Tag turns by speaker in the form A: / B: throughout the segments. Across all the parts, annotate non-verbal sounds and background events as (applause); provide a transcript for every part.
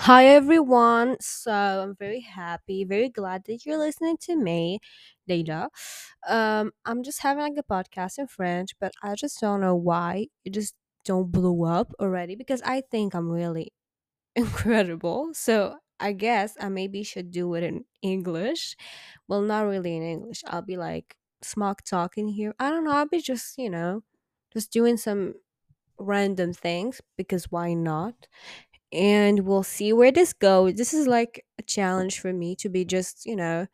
A: Hi everyone. So I'm very happy, very glad that you're listening to me, Leila. Um, I'm just having like a podcast in French, but I just don't know why it just don't blow up already because I think I'm really (laughs) incredible. So I guess I maybe should do it in English. Well, not really in English. I'll be like smock talking here. I don't know. I'll be just you know, just doing some random things because why not? And we'll see where this goes. This is like a challenge for me to be just, you know,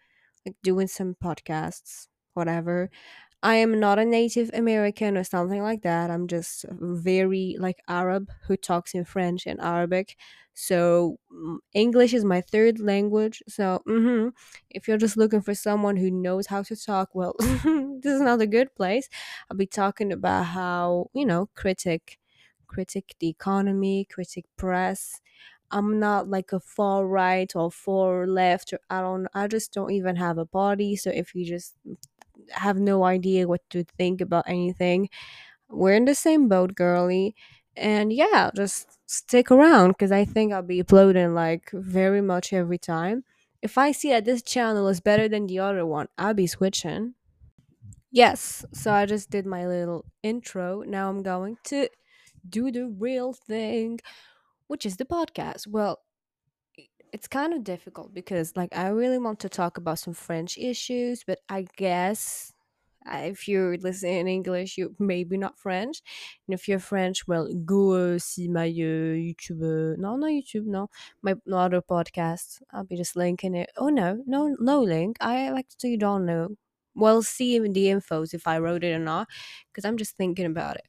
A: like doing some podcasts, whatever. I am not a Native American or something like that. I'm just very like Arab who talks in French and Arabic. So English is my third language. So mhm, if you're just looking for someone who knows how to talk, well, (laughs) this is not a good place. I'll be talking about how you know critic, critic the economy, critic press. I'm not like a far right or far left or I don't I just don't even have a body. So if you just have no idea what to think about anything. We're in the same boat, girly. And yeah, just stick around because I think I'll be uploading like very much every time. If I see that this channel is better than the other one, I'll be switching. Yes, so I just did my little intro. Now I'm going to do the real thing, which is the podcast. Well, it's kind of difficult because like I really want to talk about some French issues, but I guess uh, if you're listening in English, you maybe not French, and if you're French, well, go see my uh, YouTube. Uh, no, not YouTube. No, my no other podcast. I'll be just linking it. Oh no, no, no link. I actually don't know. Well, see the infos if I wrote it or not, because I'm just thinking about it.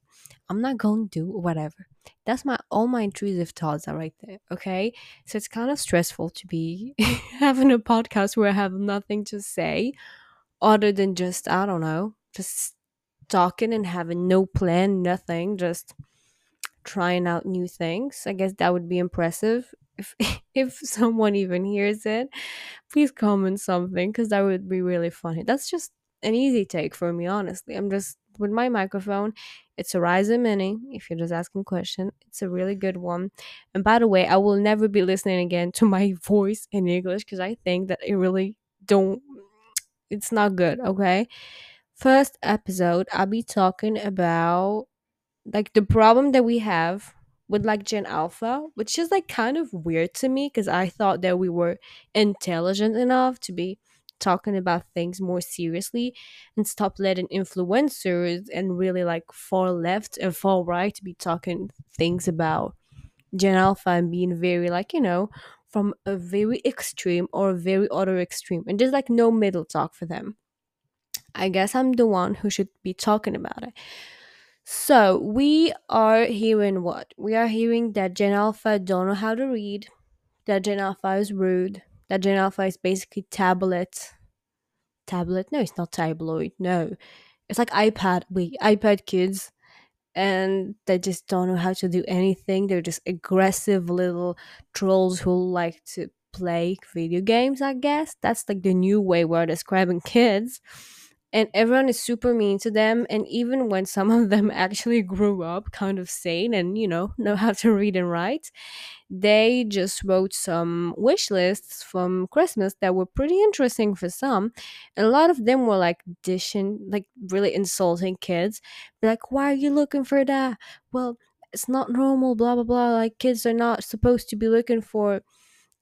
A: I'm not going to do whatever. That's my all my intrusive thoughts are right there. Okay, so it's kind of stressful to be (laughs) having a podcast where I have nothing to say other than just I don't know, just talking and having no plan, nothing, just trying out new things. I guess that would be impressive if (laughs) if someone even hears it. Please comment something because that would be really funny. That's just an easy take for me, honestly. I'm just with my microphone. It's a Ryzen Mini. If you're just asking question, it's a really good one. And by the way, I will never be listening again to (laughs) my voice in English because I think that it really don't it's not good, okay? First episode, I'll be talking about like the problem that we have with like Gen Alpha, which is like kind of weird to me because I thought that we were intelligent enough to be talking about things more seriously and stop letting influencers and really like far left and far right be talking things about Gen Alpha and being very like, you know, from a very extreme or a very other extreme. And there's like no middle talk for them. I guess I'm the one who should be talking about it. So we are hearing what? We are hearing that Gen Alpha don't know how to read, that Gen Alpha is rude, that Gen Alpha is basically tablet. Tablet? No, it's not tabloid. No. It's like iPad. Wait, iPad kids and they just don't know how to do anything. They're just aggressive little trolls who like to play video games, I guess. That's like the new way we're describing kids. And everyone is super mean to them. And even when some of them (laughs) actually grew up kind of sane and, you know, know how to read and write, they just wrote some wish lists from Christmas that were pretty interesting for some. And a lot of them were like dishing, like really insulting kids. Like, why are you looking for that? Well, it's not normal, blah, blah, blah. Like, kids are not supposed to be looking for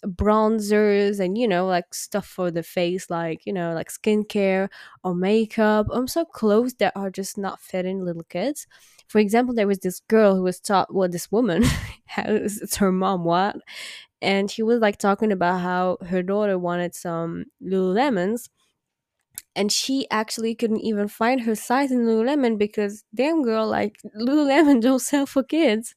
A: bronzers and you know like stuff for the face like you know like skincare or makeup. Or some clothes that are just not fitting little kids. For example there was this girl who was taught well this woman (laughs) it's her mom what? And she was like talking about how her daughter wanted some lululemons and she actually couldn't even find her size in lululemon because damn girl like lululemon (laughs) don't sell for kids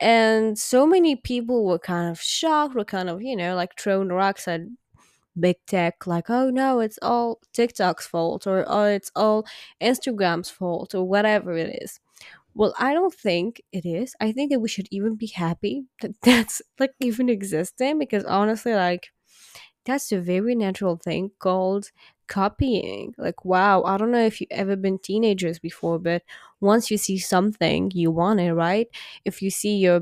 A: and so many people were kind of shocked were kind of you know like throwing rocks at big tech like oh no it's all tiktok's fault or oh it's all instagram's fault or whatever it is. Well i don't think it is. I think that we should even be happy that (laughs) that's like even existing because honestly like that's a very natural thing called copying. Like, wow, I don't know if you've ever been teenagers before, but once you see something, you want it, right? If you see your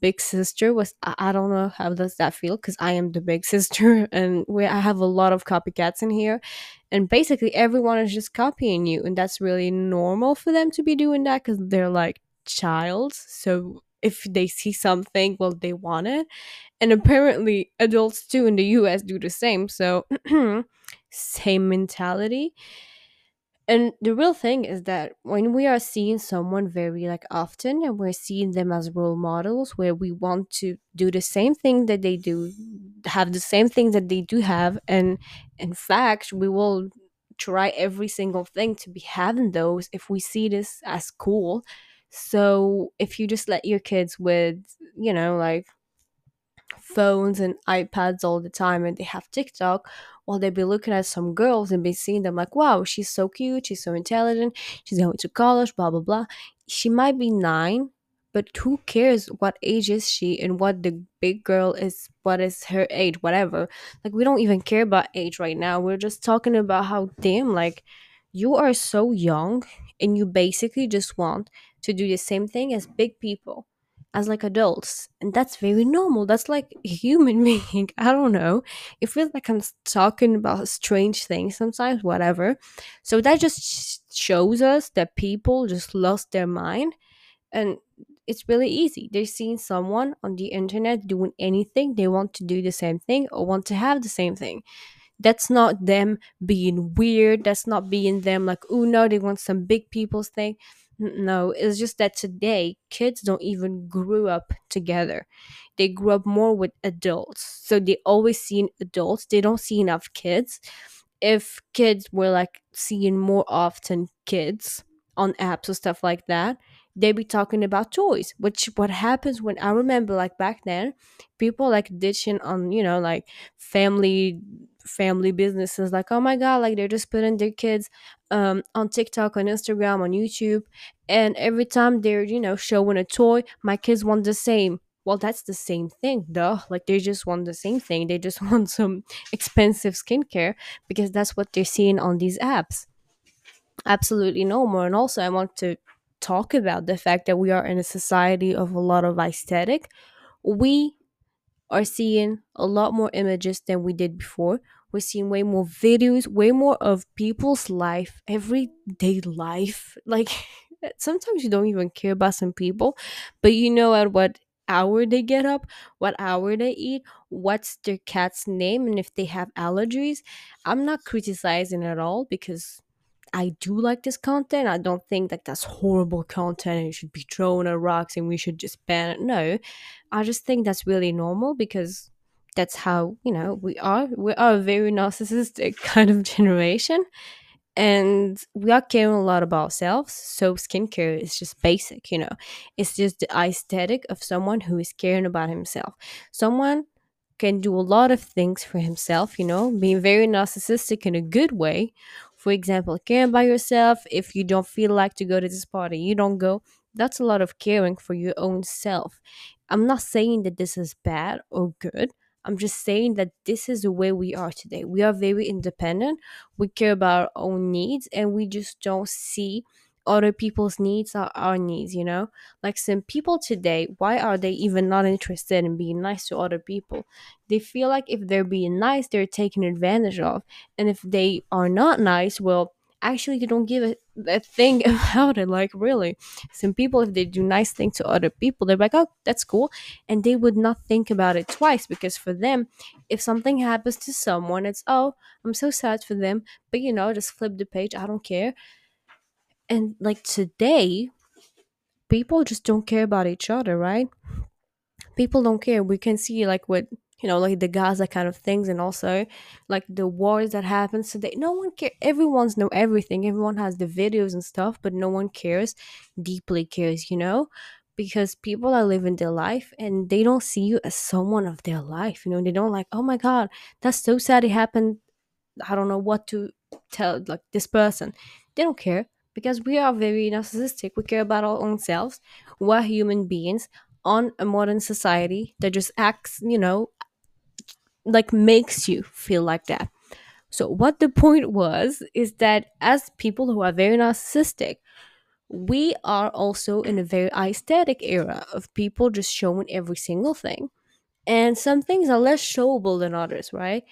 A: big sister was, I, I don't know how does that feel because I am the big (laughs) sister and we I have a lot of copycats in here. And basically, everyone is just copying you, and that's really normal for them to be doing that because they're like child. So if they see something, well, they want it and apparently adults too in the US do the same. So, (clears throat) same mentality. And the real thing is that when we are seeing someone very like often and we're seeing them as role models where we want to do the same thing that they do, have the same things that they do have, and in fact, we will try every single thing to be having those if we see this as cool. So if you just let your kids with, you know, like phones and iPads all the time and they have TikTok, well, they'd be looking at some girls and be seeing them like, wow, she's so cute, she's so intelligent, she's going to college, blah blah blah. She might be nine, but who cares what age is she and what the big girl is what is her age, whatever. Like we don't even care about age right now. We're just talking about how damn like you are so young and you basically just want to do the same thing as big people as like adults and that's very normal that's like (laughs) human (laughs) being i don't know it feels like i'm talking about strange things sometimes whatever so that just shows us that people just lost their mind and it's really easy they're seeing someone on the internet doing anything they want to do the same thing or want to have the same thing that's not them being weird that's not being them like oh no they want some big people's thing no, it's just that today kids don't even grew up together. They grew up more with adults. So they always see adults. They don't see enough kids. If kids were like seeing more often kids on apps or stuff like that, they'd be talking about toys. Which what happens when I remember like back then, people like ditching on, you know, like family family businesses like oh my god like they're just putting their kids um on tiktok on instagram on youtube and every time they're you know showing a toy my kids want the same. Well that's the same thing duh. Like they just want the same thing. They just (laughs) want some expensive skincare because that's what they're seeing on these apps. Absolutely no more. And also i want to talk about the fact that we are in a society of a lot of aesthetic. We are seeing a lot more images than we did before. We're seeing way more videos, way more of people's life, everyday life. (laughs) Like sometimes you don't even care about some people, but you know at what hour they get up, what hour they eat, what's their cat's name, and if they have allergies. I'm not criticizing at all because I do like this content. I don't think that that's horrible content and it should be thrown at rocks and we should just ban it. No, I just think that's really normal because that's how, you know, we are. We are a very narcissistic (laughs) kind of generation and we are caring a lot about ourselves. So skincare is just basic, you know, it's just the aesthetic of someone who is caring about himself. Someone can do a lot of things for himself, you know, being very narcissistic in a good way. For example, caring about yourself. If you don't feel like to go to this party, you don't go. That's a lot of caring for your own self. I'm not saying that this is bad or good. I'm just saying that this is the way we are today. We are very independent. We care about our own needs and we just don't see other people's needs are our needs, you know? Like some people today, why are they even not interested in being nice to other people? They feel like if they're being nice, they're taken advantage of. And if they are not nice, well, actually they don't give a, a thing (laughs) about it like really. Some people if they do nice thing to other people they're like oh that's cool and they would not think about it twice because for them if something happens to someone it's oh i'm so sad for them but you know just flip the page i don't care. And like today people just don't care about each other right? People don't care. We can see like what you know like the gaza kind of things and also like the wars that happen. So today no one care everyone's know everything. Everyone has the videos and stuff but no one cares deeply cares you know? Because people are living their life and they don't see you as someone of their life you know? They don't like oh my god that's so sad it happened. I don't know what to tell like this person. They don't care because we are very narcissistic. We care about our own selves. We're human beings on a modern society that just acts you know like makes you feel like that So, what the point was is that as people who are very narcissistic, we are also in a very aesthetic era of people just showing every single thing. And some things are less showable than others, right?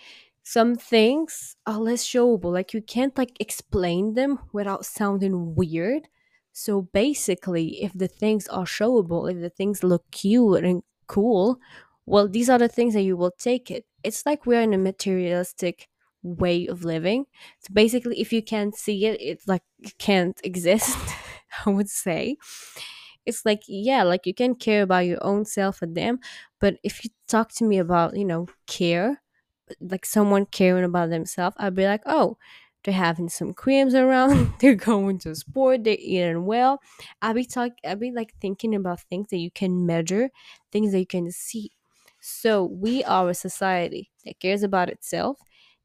A: Some things are less showable. Like you can't like explain them without sounding weird. So basically, if the things are showable, if the things look cute and cool, well, these are the things that you will take it. It's like we're in a materialistic way of living. So basically, if you can't see it, it's like it can't exist, (laughs) I would say it's like yeah like you can care about your own self and them but if you talk to me about you know care like someone caring about themselves i'd be like oh they're having some creams around (laughs) they're going to sport they're eating well i'd be talk i'd be like thinking about things that you can measure things that you can see so we are a society that cares about itself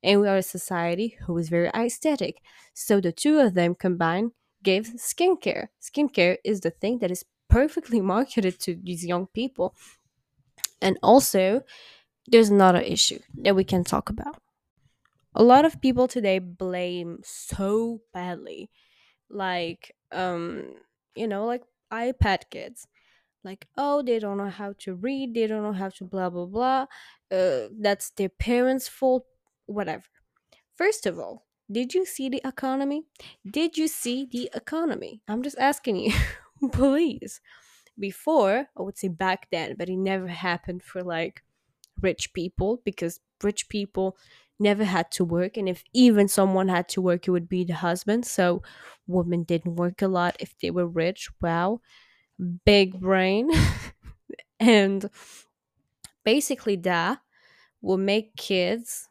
A: and we are a society who is very aesthetic. So the two of them combined gave skincare. Skincare is the thing that is perfectly (laughs) marketed to these young people. And also there's another issue that we can talk about. A lot of people today blame so badly like um you know like ipad kids like oh they don't know how to read they don't know how to blah blah blah. Uh, that's their parents fault whatever. First of all did you see the economy? Did you see the economy? I'm just asking you (laughs) please. Before i would say back then but it never happened for like rich people because rich people never had to work and if even someone had to work it would be the husband. So women didn't work a lot if they were rich. Wow big brain. (laughs) And basically that will make kids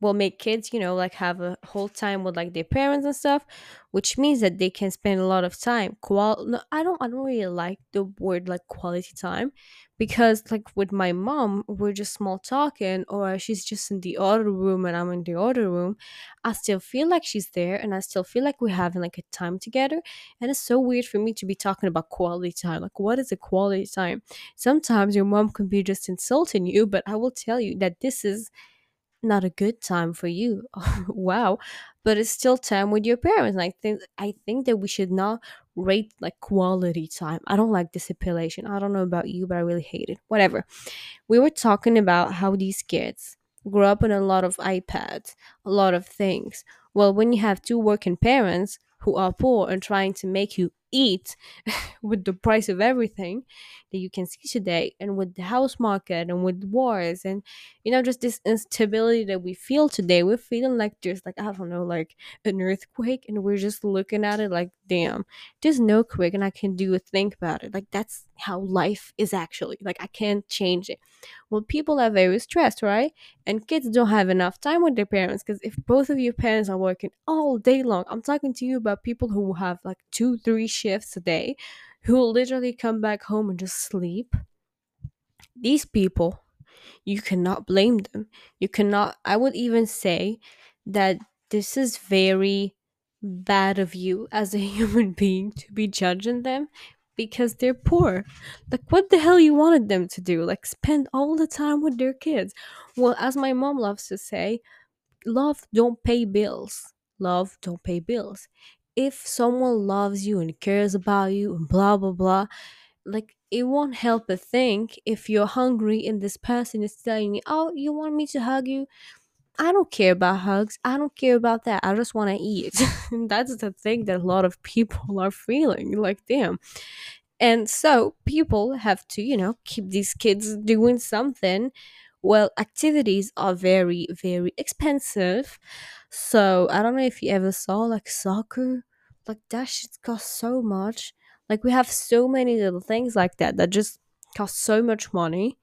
A: will make kids you know like have a whole time with like their parents and stuff which means that they can spend a lot of time. Qual no, i don't i don't really like the word like quality time because like with my mom we're just small talking or she's just in the other room and i'm in the other room i still feel like she's there and i still feel like we're having like a time together. And it's so weird for me to be talking about quality time like what is a quality time? Sometimes your mom can be just insulting you but i will tell you that this is not a good time for you. (laughs) wow. But it's still time with your parents. And I think I think that we should not rate like quality time. I don't like this. I don't know about you, but I really hate it. Whatever. We were talking about how these kids grow up on a lot of iPads, a lot of things. Well, when you have two working parents who are poor and trying to make you eat (laughs) with the price of everything that you can see today and with the house market and with wars and you know just this instability that we feel today we're feeling like there's like i don't know like an earthquake and we're just looking at it like damn there's no quick and i can do a thing about it. Like that's how life is actually. Like i can't change it. Well people are very stressed right? And kids don't have enough time with their parents because if both of your parents are working all day long i'm talking to you about people who have like two three shifts a day who will literally come back home and just sleep these people you cannot blame them you cannot i would even say that this is very bad of you as a (laughs) human being to be judging them because they're poor. Like, what the hell you wanted them to do? Like, spend all the time with their kids. Well, as my mom loves to say, love don't pay bills. Love don't pay bills. If someone loves you and cares about you and blah blah blah, like it won't help a thing if you're hungry and this person is telling you, "Oh, you want me to hug you?" I don't care about hugs. I don't care about that. I just want to eat. (laughs) That's the thing that a lot of people (laughs) are feeling. Like, damn. And so people have to, you know, keep these kids doing something. Well, activities are very, very expensive. So I don't know if you ever saw like soccer. Like that shit costs so much. Like we have so many little things like that that just cost so much money.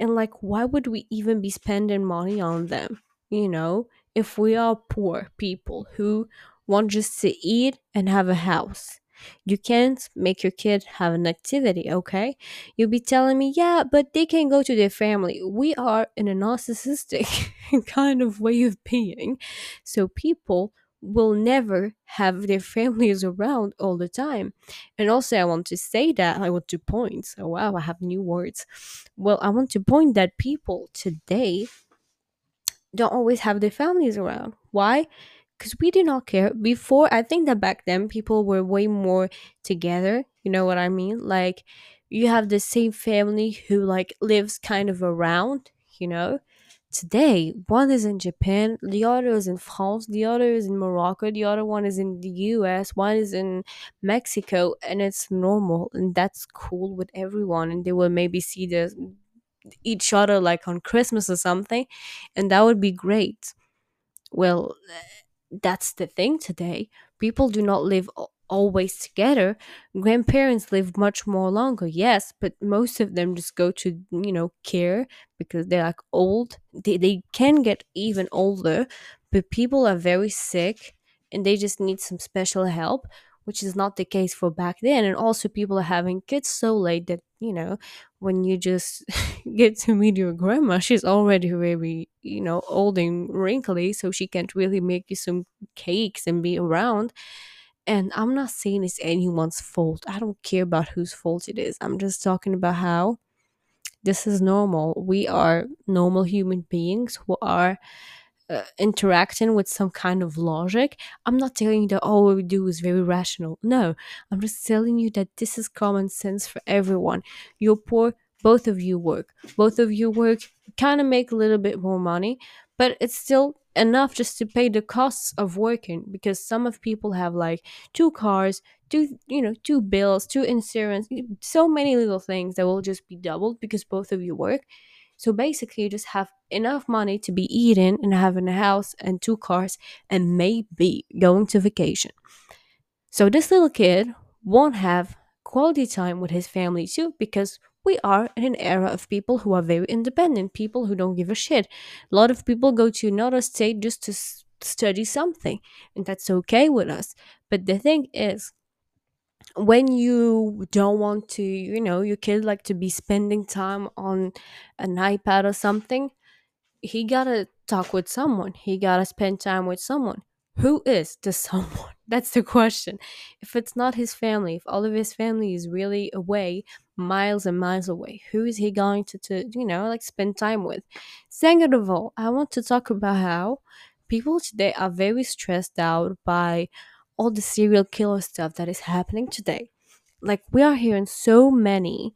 A: And like why would we even be spending money on them? You know, if we are poor people who want just to eat and have a house you can't make your kid have an activity, okay? You'll be telling me, yeah, but they can go to their family. We are in a narcissistic (laughs) kind of way of being. So people will never have their (laughs) families around all the time. And also, I want to say that I want to point. Oh, wow, I have new words. Well, I want to point that people today don't always have their families around. Why? Because we do not care. Before, I think that back then people were way more together. You know what I mean? Like, you have the same family who like lives kind of around, you know? Today, one is in Japan, the other is in France, the other is in Morocco, the other one is in the US, one is in Mexico, and it's normal and that's cool with everyone. And they will maybe see the each other like on Christmas or something, and that would be great. Well, that's the thing today. People do not live always together. Grandparents live much more longer, yes, but most of them just go to, you know, care because they're like old. They, they can get even older, but people are very sick and they just need some special help, which is not the case for back then. And also, people are having kids so late that, you know, when you just (laughs) get to meet your grandma, she's already very, you know, old and wrinkly, so she can't really make you some cakes and be around. And I'm not saying it's anyone's fault. I don't care about whose fault it is. I'm just talking about how this is normal. We are normal human beings who are uh, interacting with some kind of logic. I'm not telling you that all we do is very rational. No, I'm just telling you that this is common sense for everyone. You're poor, both of you work. Both of you work, kind of make a little bit more money, but it's still enough just to pay the costs of working because some of people have like two cars two you know two bills two insurance so many little things that will just be doubled because both of you work so basically, you just have enough money to be eating and having a house and two cars and maybe going to vacation. So this little kid won't have quality time with his family too because we are in an era of people who are very independent, people who don't give a shit. A lot of people go to another state just to study something, and that's okay with us. But the thing is, when you don't want to, you know, your kid like to be spending time on an iPad or something, he gotta talk with someone. He gotta spend time with someone. Who is the (laughs) someone? That's the question. If it's not his family, if all of his family is really away, miles and miles away, who is he going to, to you know, like spend time with? Second of all, I want to talk about how people today are very stressed out by all the serial killer stuff that is happening today. Like, we are hearing so many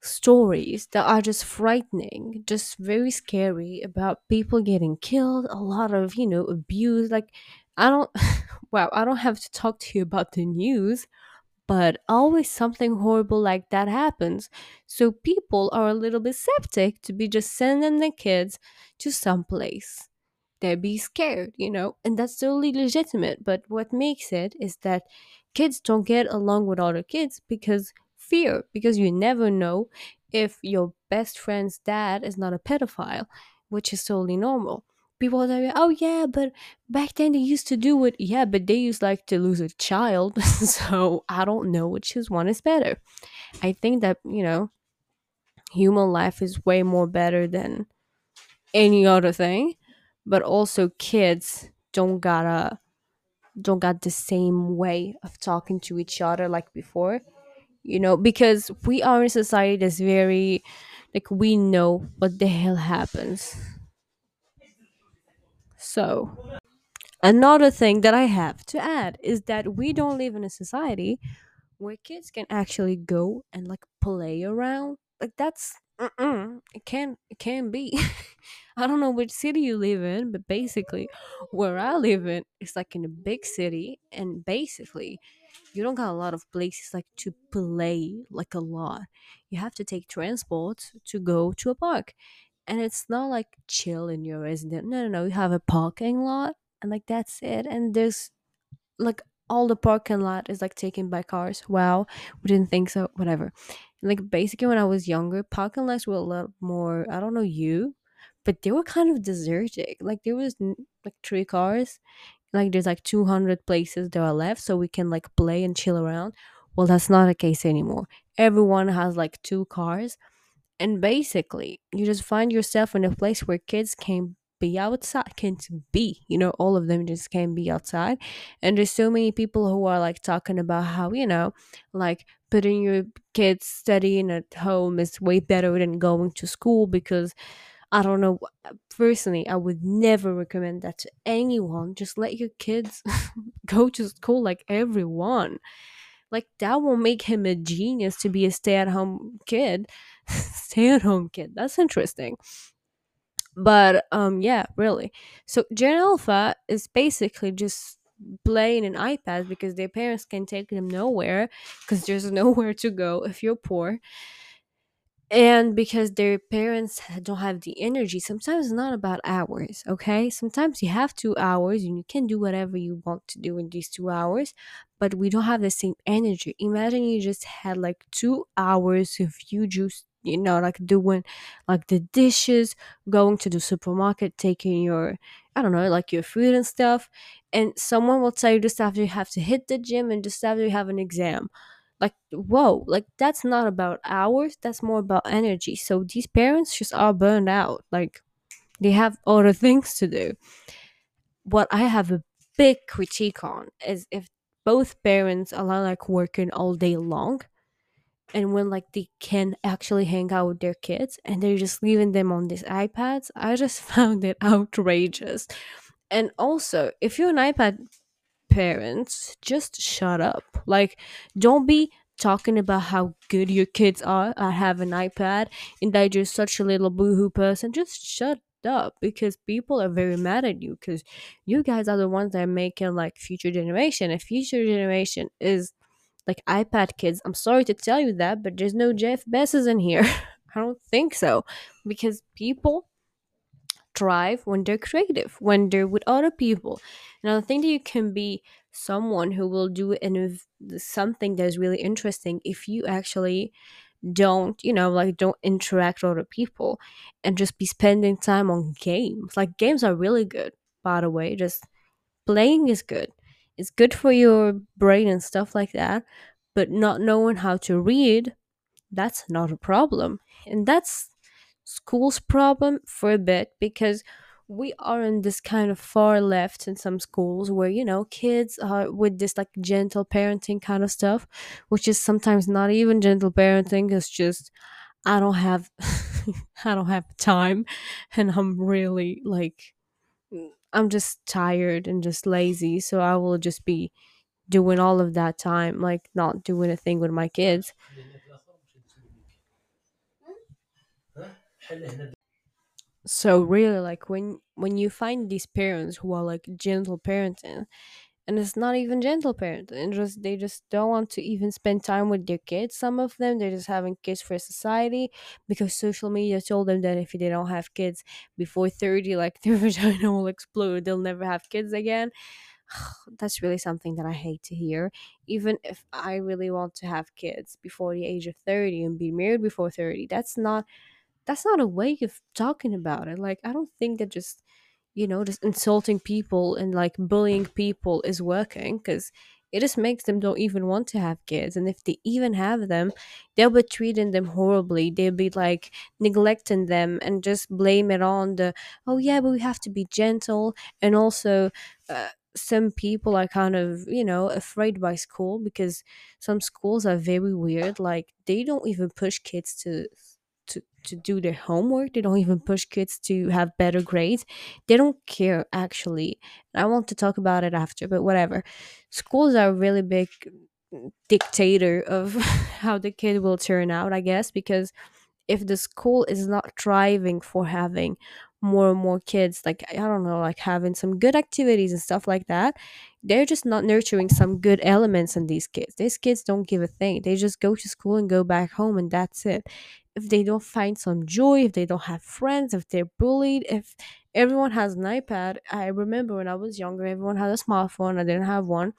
A: stories that are just frightening, just very scary about people getting killed, a lot of, you know, abuse. Like, I don't, (laughs) wow, I don't have to talk to you about the news, but always something horrible like that happens. So people are a little bit septic to be just sending their kids to some place they'd be scared, you know, and that's totally legitimate. But what makes it is that kids don't get along with other kids because fear, because you never know if your best friend's dad is not a pedophile, which is totally normal. People tell you, oh yeah, but back then they used to do it. Yeah, but they used like to lose a child. (laughs) so I don't know which is one is better. I think that, you know, human life is way more better than any other thing but also kids don't gotta don't got the same way of talking to each other like before you know because we are in a society that's very like we know what the hell happens. So another thing that i have to add is that we don't live in a society where kids can actually go and like play around. Like that's it can it can be. (laughs) I don't know which city you live in but basically where i live in it's like in a big city and basically you don't got a lot of places like to play like a lot you have to take transport to go to a park and it's not like chill in your resident no no no you have a parking lot and like that's it and there's like all the parking lot is like taken by cars. Wow, we didn't think so. Whatever. Like basically, when I was younger, parking lots were a lot more. I don't know you, but they were kind of deserted. Like there was like three cars. Like there's like two hundred places that are left, so we can like play and chill around. Well, that's not the case anymore. Everyone has like two cars, and basically, you just find yourself in a place where kids can be outside, can't be, you know, all of them just can't be outside. And there's so many people who are like talking about how, you know, like putting your kids studying at home is way better than going to school because I don't know. Personally, I would never recommend that to anyone. Just let your kids (laughs) go to school like everyone. Like that will make him a genius to be a stay-at-home kid. (laughs) stay-at-home kid. That's interesting. But um yeah, really. So Gen Alpha is basically just playing an iPad because their parents can take them nowhere because there's nowhere to go if you're poor and because their parents don't have the energy sometimes it's not about hours okay? Sometimes you have two hours and you can do whatever you want to do in these two hours but we don't have the same energy. Imagine you just had like two hours of you just you know like doing like the dishes going to the supermarket taking your i don't know like your food and stuff and someone will tell you just after you have to hit the gym and just after you have an exam like whoa like that's not about hours that's more about energy. So these parents just are burned out like they have other things to do. What i have a big critique on is if both parents are like working all day long and when like they can actually hang out with their kids and they're just leaving them on these ipads i just (laughs) found it outrageous. And also if you're an ipad parents just shut up. Like don't be talking about how good your kids are I have an ipad and that you're such a little boohoo person. Just shut up because people are very mad at you because you guys are the ones that are making like future generation and future generation is like ipad kids. I'm sorry to tell you that but there's no jeff bezos in here. (laughs) I don't think so because people thrive when they're creative, when they're with other people. And I think that you can be someone who will do in something that's really interesting if you actually don't, you know, like don't interact with other people and just be spending time on games. Like games are really good, by the way. Just playing is good. It's good for your brain and stuff like that. But not knowing how to read, that's not a problem. And that's school's problem for a bit because we are in this kind of far left in some schools where you know kids are with this like gentle parenting kind of stuff which is sometimes not even gentle parenting it's just i don't have (laughs) i don't have time (laughs) and i'm really like i'm just tired and just lazy so i will just be doing all of that time like not doing a thing with my kids so really like when when you find these parents who are like gentle parenting and it's not even gentle parenting just they just don't want to even spend time with their kids some of them they're just having kids for society because social media told them that if they don't have kids before 30 like (laughs) their vagina will explode they'll never have kids again. (sighs) That's really something that i hate to hear. Even if i really want to have kids before the age of 30 and be married before 30 that's not that's not a way of talking about it. Like, I don't think that just, you know, just insulting people and like bullying people is working because it just makes them don't even want to have kids. And if they even have them, they'll be treating them horribly. They'll be like neglecting them and just blame it on the, oh, yeah, but we have to be gentle. And also, uh, some people are kind of you know afraid by school because some schools are very weird like they don't even push kids to to, to do their homework. They don't even push kids to have better grades. They don't care, actually. I want to talk about it after, but whatever. Schools are a really big mm, dictator of (laughs) how the kid will turn out, I guess, because if the school is not thriving for having more and more kids like i don't know like having some good activities and stuff like that they're just not nurturing some good elements in these kids these kids don't give a thing they just go to school and go back home and that's it if they don't find some joy if they don't have friends if they're bullied if everyone has an ipad i remember when i was younger everyone had a smartphone i didn't have one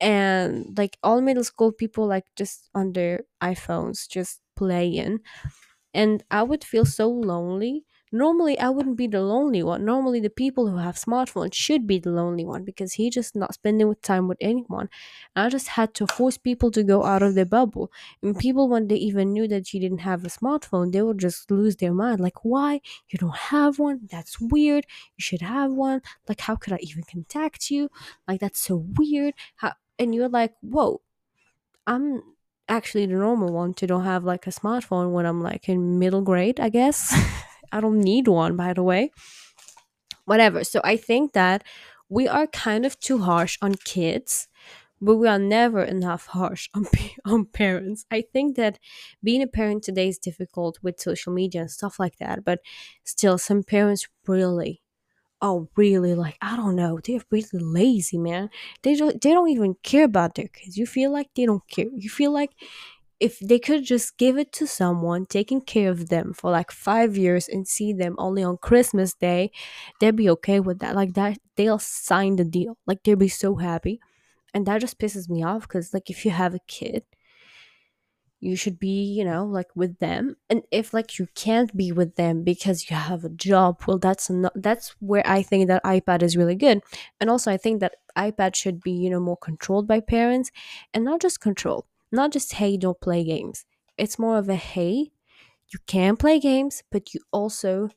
A: and like all middle school people like just on their iphones just playing and I would feel so lonely. Normally, I wouldn't be the lonely one. Normally, the people who have smartphones should be the lonely one because he just not spending with time with anyone. And I just had to force people to go out of their bubble. And people, when they even knew that you didn't have a smartphone, they would just lose their mind. Like, why you don't have one? That's weird. You should have one. Like, how could I even contact you? Like, that's so weird. How? And you're like, whoa, I'm actually the normal one to don't have like a smartphone when I'm like in middle grade, I guess. (laughs) I don't need one, by the way. Whatever. So I think that we are kind of too harsh on kids, but we are never enough harsh (laughs) on, on parents. I think that being a parent today is difficult with social media and stuff like that, but still, some parents really Oh, really? Like I don't know. They're really lazy, man. They don't. They don't even care about their kids. You feel like they don't care. You feel like if they could just give it to someone taking care of them for like five years and see them only on Christmas Day, they'd be okay with that. Like that, they'll sign the deal. Like they'd be so happy, and that just pisses me off because like if you have a kid you should be you know like with them and if like you can't be with them because you have a job well that's not that's where i think that ipad is really good and also i think that ipad should be you know more controlled by parents and not just control not just hey don't play games it's more of a hey you can play games but you also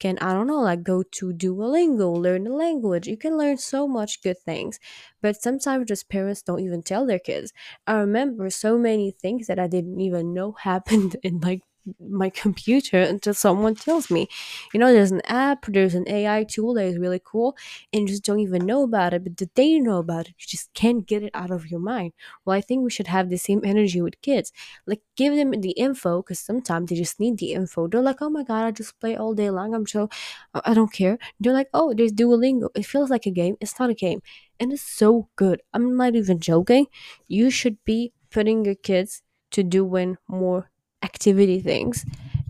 A: can I don't know like go to Duolingo, learn the language. You can learn so much good things. But sometimes just parents don't even tell their kids. I remember so many things that I didn't even know (laughs) happened in like my computer until someone tells me. You know, there's an app, there's an AI tool that is really cool, and you just don't even know about it. But the day you know about it, you just can't get it out of your mind. Well, I think we should have the same energy with kids. Like, give them the info, because sometimes they just need the info. They're like, oh my god, I just play all day long. I'm so, I don't care. They're like, oh, there's Duolingo. It feels like a game. It's not a game. And it's so good. I'm not even joking. You should be putting your kids to doing more activity things.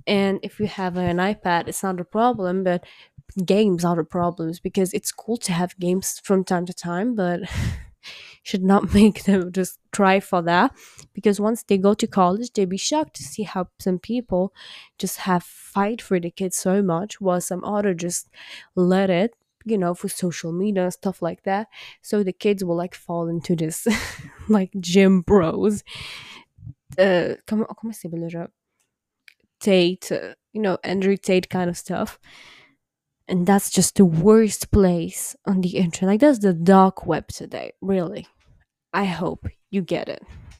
A: And if you have an iPad, it's not a problem, but games are the problems because it's cool to have games from time to time, but (laughs) should not (laughs) make them just try for that because once they go to college they'll be shocked to see how some people just have fight for the kids so much while some other just let it you know for social media and stuff like that so the kids will like fall into this (laughs) like gym bros uh comment c'est déjà Tate, uh, you know, Andrew Tate kind of stuff. And that's just the worst place on the internet. Like, that's the dark web today, really. I hope you get it.